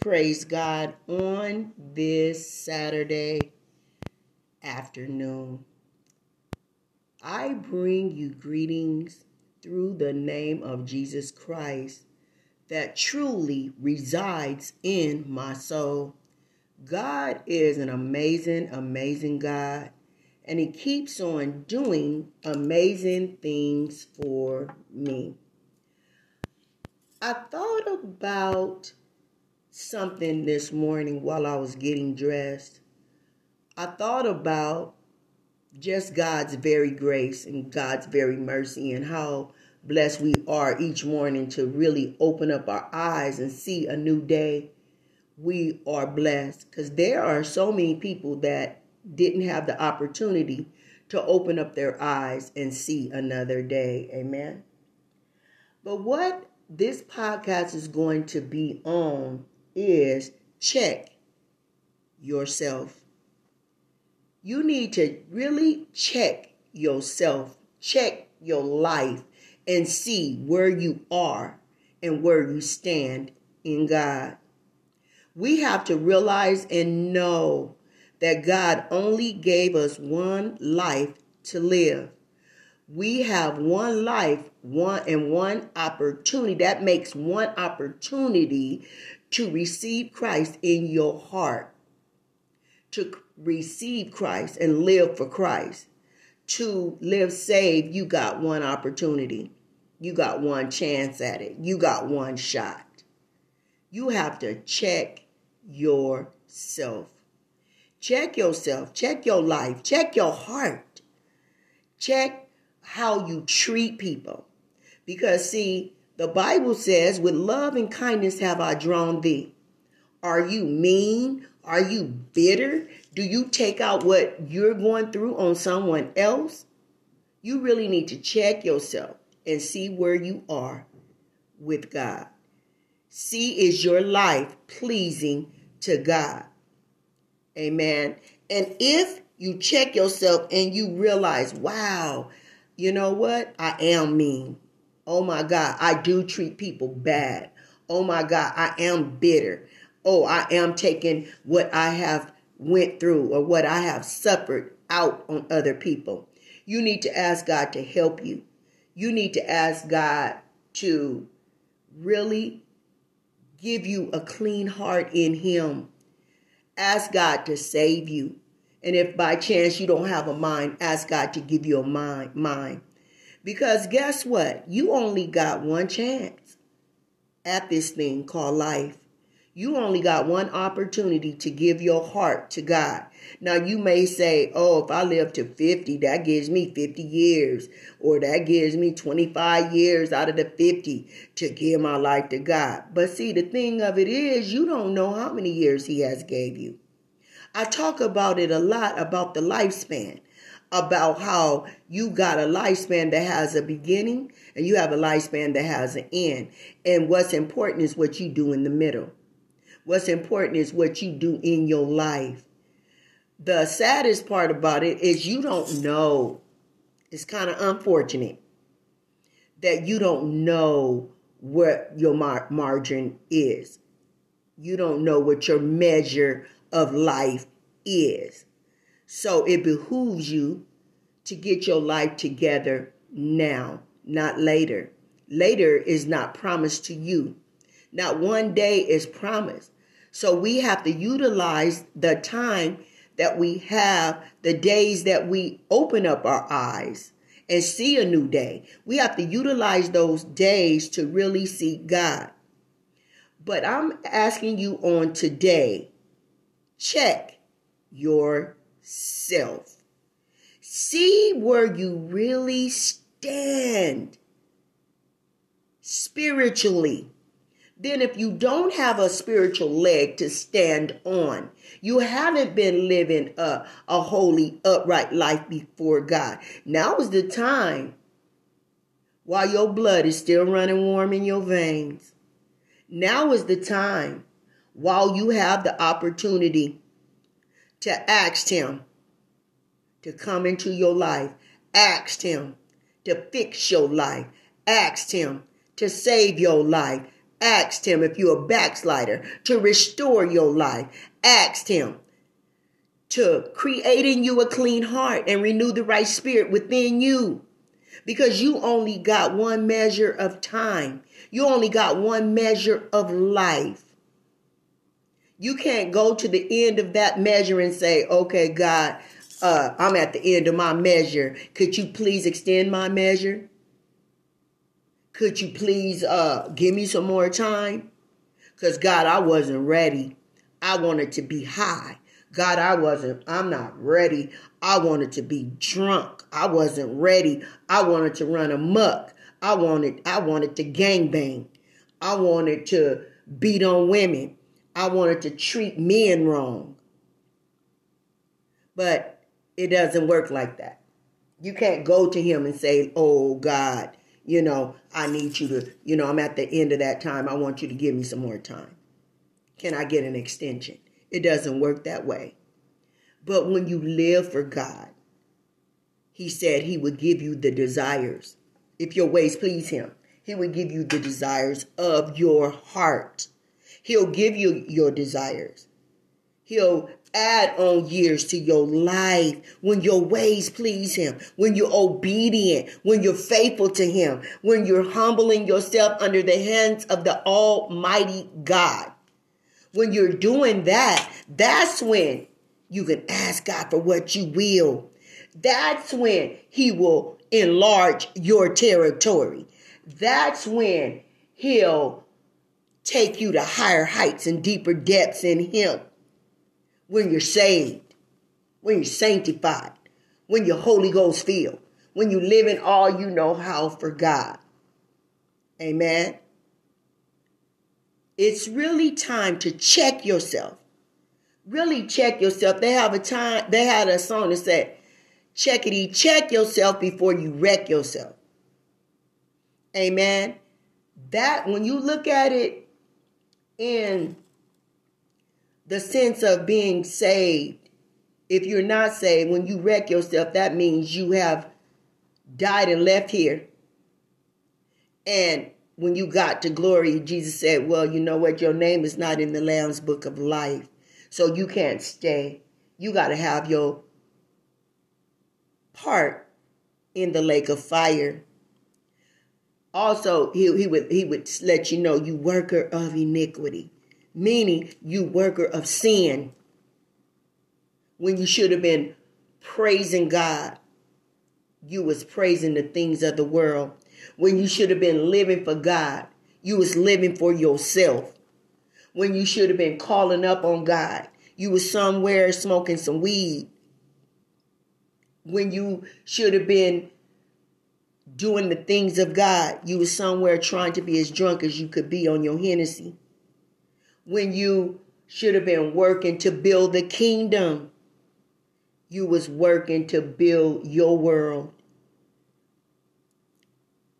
Praise God on this Saturday afternoon. I bring you greetings through the name of Jesus Christ that truly resides in my soul. God is an amazing, amazing God, and He keeps on doing amazing things for me. I thought about something this morning while I was getting dressed. I thought about just God's very grace and God's very mercy and how blessed we are each morning to really open up our eyes and see a new day. We are blessed because there are so many people that didn't have the opportunity to open up their eyes and see another day. Amen. But what this podcast is going to be on is check yourself. You need to really check yourself, check your life, and see where you are and where you stand in God. We have to realize and know that God only gave us one life to live. We have one life, one and one opportunity. That makes one opportunity to receive Christ in your heart, to receive Christ and live for Christ, to live saved, you got one opportunity. You got one chance at it. You got one shot. You have to check yourself. Check yourself. Check your life. Check your heart. Check how you treat people. Because, see, the Bible says, with love and kindness have I drawn thee. Are you mean? Are you bitter? Do you take out what you're going through on someone else? You really need to check yourself and see where you are with God. See, is your life pleasing to God? Amen. And if you check yourself and you realize, wow, you know what? I am mean. Oh my God, I do treat people bad. Oh my God, I am bitter. Oh, I am taking what I have went through or what I have suffered out on other people. You need to ask God to help you. You need to ask God to really give you a clean heart in Him. Ask God to save you. And if by chance you don't have a mind, ask God to give you a mind. mind. Because guess what? You only got one chance at this thing called life. You only got one opportunity to give your heart to God. Now, you may say, oh, if I live to 50, that gives me 50 years, or that gives me 25 years out of the 50 to give my life to God. But see, the thing of it is, you don't know how many years He has gave you. I talk about it a lot about the lifespan about how you got a lifespan that has a beginning and you have a lifespan that has an end. And what's important is what you do in the middle. What's important is what you do in your life. The saddest part about it is you don't know. It's kind of unfortunate that you don't know what your mar- margin is. You don't know what your measure of life is. So it behooves you to get your life together now, not later. Later is not promised to you. Not one day is promised. So we have to utilize the time that we have, the days that we open up our eyes and see a new day. We have to utilize those days to really see God. But I'm asking you on today, check your self. See where you really stand spiritually. Then, if you don't have a spiritual leg to stand on, you haven't been living a, a holy, upright life before God. Now is the time while your blood is still running warm in your veins. Now is the time while you have the opportunity to ask Him to come into your life. Ask Him to fix your life. Ask Him to save your life. Asked him if you're a backslider to restore your life. Asked him to create in you a clean heart and renew the right spirit within you. Because you only got one measure of time. You only got one measure of life. You can't go to the end of that measure and say, okay, God, uh, I'm at the end of my measure. Could you please extend my measure? Could you please uh, give me some more time? Because, God, I wasn't ready. I wanted to be high. God, I wasn't, I'm not ready. I wanted to be drunk. I wasn't ready. I wanted to run amok. I wanted, I wanted to gangbang. I wanted to beat on women. I wanted to treat men wrong. But it doesn't work like that. You can't go to him and say, Oh God, you know, I need you to, you know, I'm at the end of that time. I want you to give me some more time. Can I get an extension? It doesn't work that way. But when you live for God, He said He would give you the desires. If your ways please Him, He would give you the desires of your heart. He'll give you your desires. He'll add on years to your life when your ways please him, when you're obedient, when you're faithful to him, when you're humbling yourself under the hands of the Almighty God. When you're doing that, that's when you can ask God for what you will. That's when He will enlarge your territory. That's when He'll take you to higher heights and deeper depths in Him. When you're saved, when you're sanctified, when you're Holy Ghost filled, when you live in all you know how for God. Amen. It's really time to check yourself. Really check yourself. They have a time, they had a song that said, check checkity, check yourself before you wreck yourself. Amen. That, when you look at it in the sense of being saved, if you're not saved, when you wreck yourself, that means you have died and left here. And when you got to glory, Jesus said, Well, you know what? Your name is not in the Lamb's book of life. So you can't stay. You got to have your part in the lake of fire. Also, he, he would he would let you know you worker of iniquity, meaning you worker of sin. When you should have been praising God, you was praising the things of the world when you should have been living for God. You was living for yourself. When you should have been calling up on God. You was somewhere smoking some weed. When you should have been doing the things of God. You were somewhere trying to be as drunk as you could be on your Hennessy. When you should have been working to build the kingdom. You was working to build your world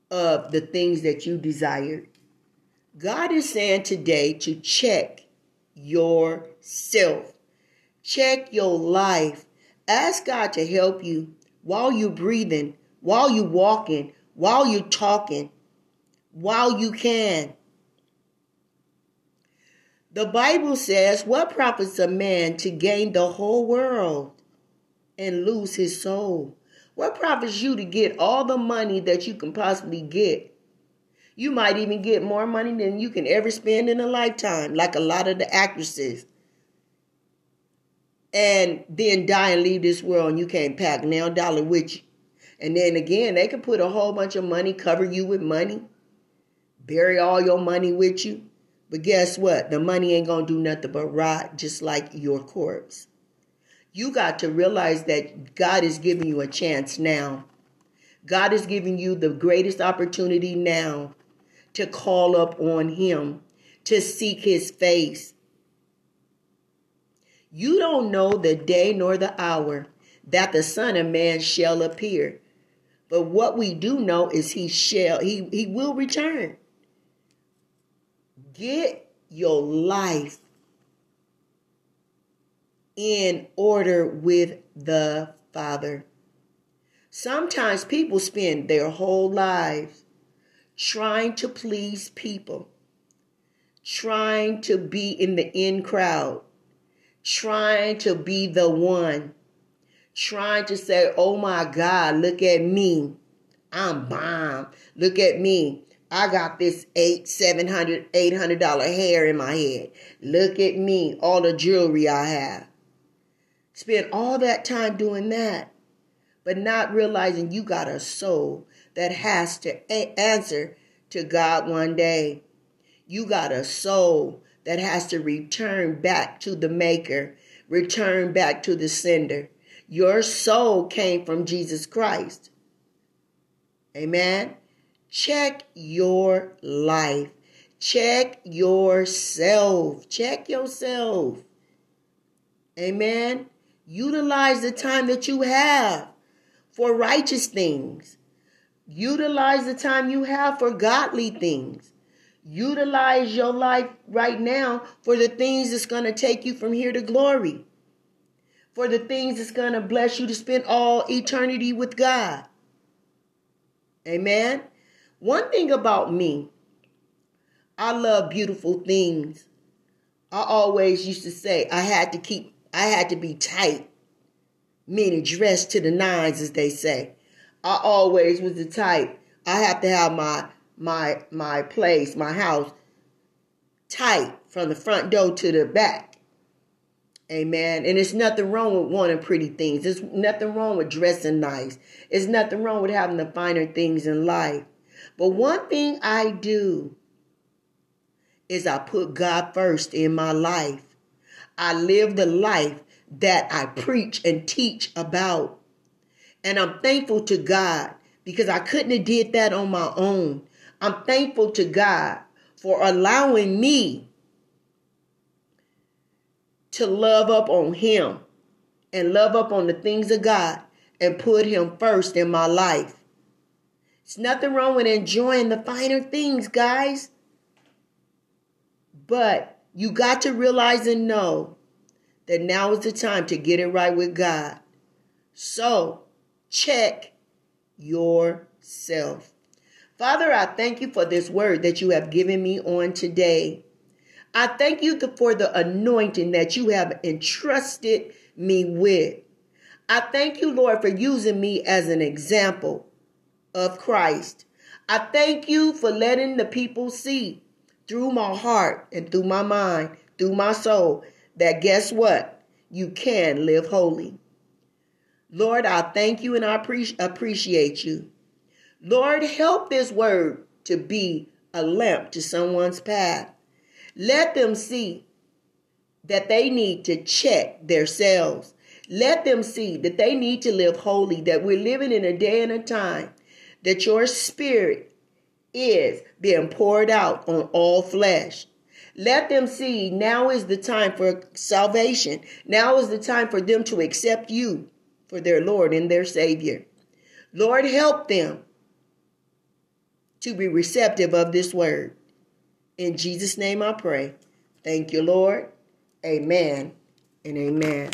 of the things that you desired. God is saying today to check yourself, check your life. Ask God to help you while you're breathing, while you're walking, while you're talking, while you can. The Bible says, What profits a man to gain the whole world and lose his soul? What profits you to get all the money that you can possibly get? You might even get more money than you can ever spend in a lifetime, like a lot of the actresses. And then die and leave this world and you can't pack nail dollar with you. And then again, they can put a whole bunch of money, cover you with money, bury all your money with you. But guess what? The money ain't gonna do nothing but rot just like your corpse. You got to realize that God is giving you a chance now. God is giving you the greatest opportunity now to call up on Him, to seek His face. You don't know the day nor the hour that the Son of Man shall appear. But what we do know is he shall, he, he will return. Get your life in order with the Father. Sometimes people spend their whole lives trying to please people, trying to be in the in crowd, trying to be the one, trying to say, oh my God, look at me. I'm bomb. Look at me. I got this eight, seven hundred, eight hundred dollar hair in my head. Look at me, all the jewelry I have. Spend all that time doing that, but not realizing you got a soul that has to a- answer to God one day. You got a soul that has to return back to the maker, return back to the sender. Your soul came from Jesus Christ. Amen. Check your life. Check yourself. Check yourself. Amen. Utilize the time that you have for righteous things. Utilize the time you have for godly things. Utilize your life right now for the things that's going to take you from here to glory. For the things that's going to bless you to spend all eternity with God. Amen. One thing about me, I love beautiful things. I always used to say I had to keep, I had to be tight, meaning dressed to the nines, as they say. I always was the type. I have to have my my my place, my house tight from the front door to the back. Amen. And it's nothing wrong with wanting pretty things. There's nothing wrong with dressing nice. It's nothing wrong with having the finer things in life. But one thing I do is I put God first in my life. I live the life that I preach and teach about. And I'm thankful to God because I couldn't have did that on my own. I'm thankful to God for allowing me to love up on him and love up on the things of God and put him first in my life. It's nothing wrong with enjoying the finer things, guys. But you got to realize and know that now is the time to get it right with God. So check yourself. Father, I thank you for this word that you have given me on today. I thank you for the anointing that you have entrusted me with. I thank you, Lord, for using me as an example of Christ. I thank you for letting the people see through my heart and through my mind, through my soul, that guess what? You can live holy. Lord, I thank you and I appreciate you. Lord, help this word to be a lamp to someone's path. Let them see that they need to check themselves. Let them see that they need to live holy, that we're living in a day and a time that your spirit is being poured out on all flesh. Let them see now is the time for salvation. Now is the time for them to accept you for their Lord and their Savior. Lord, help them to be receptive of this word. In Jesus' name I pray. Thank you, Lord. Amen and amen.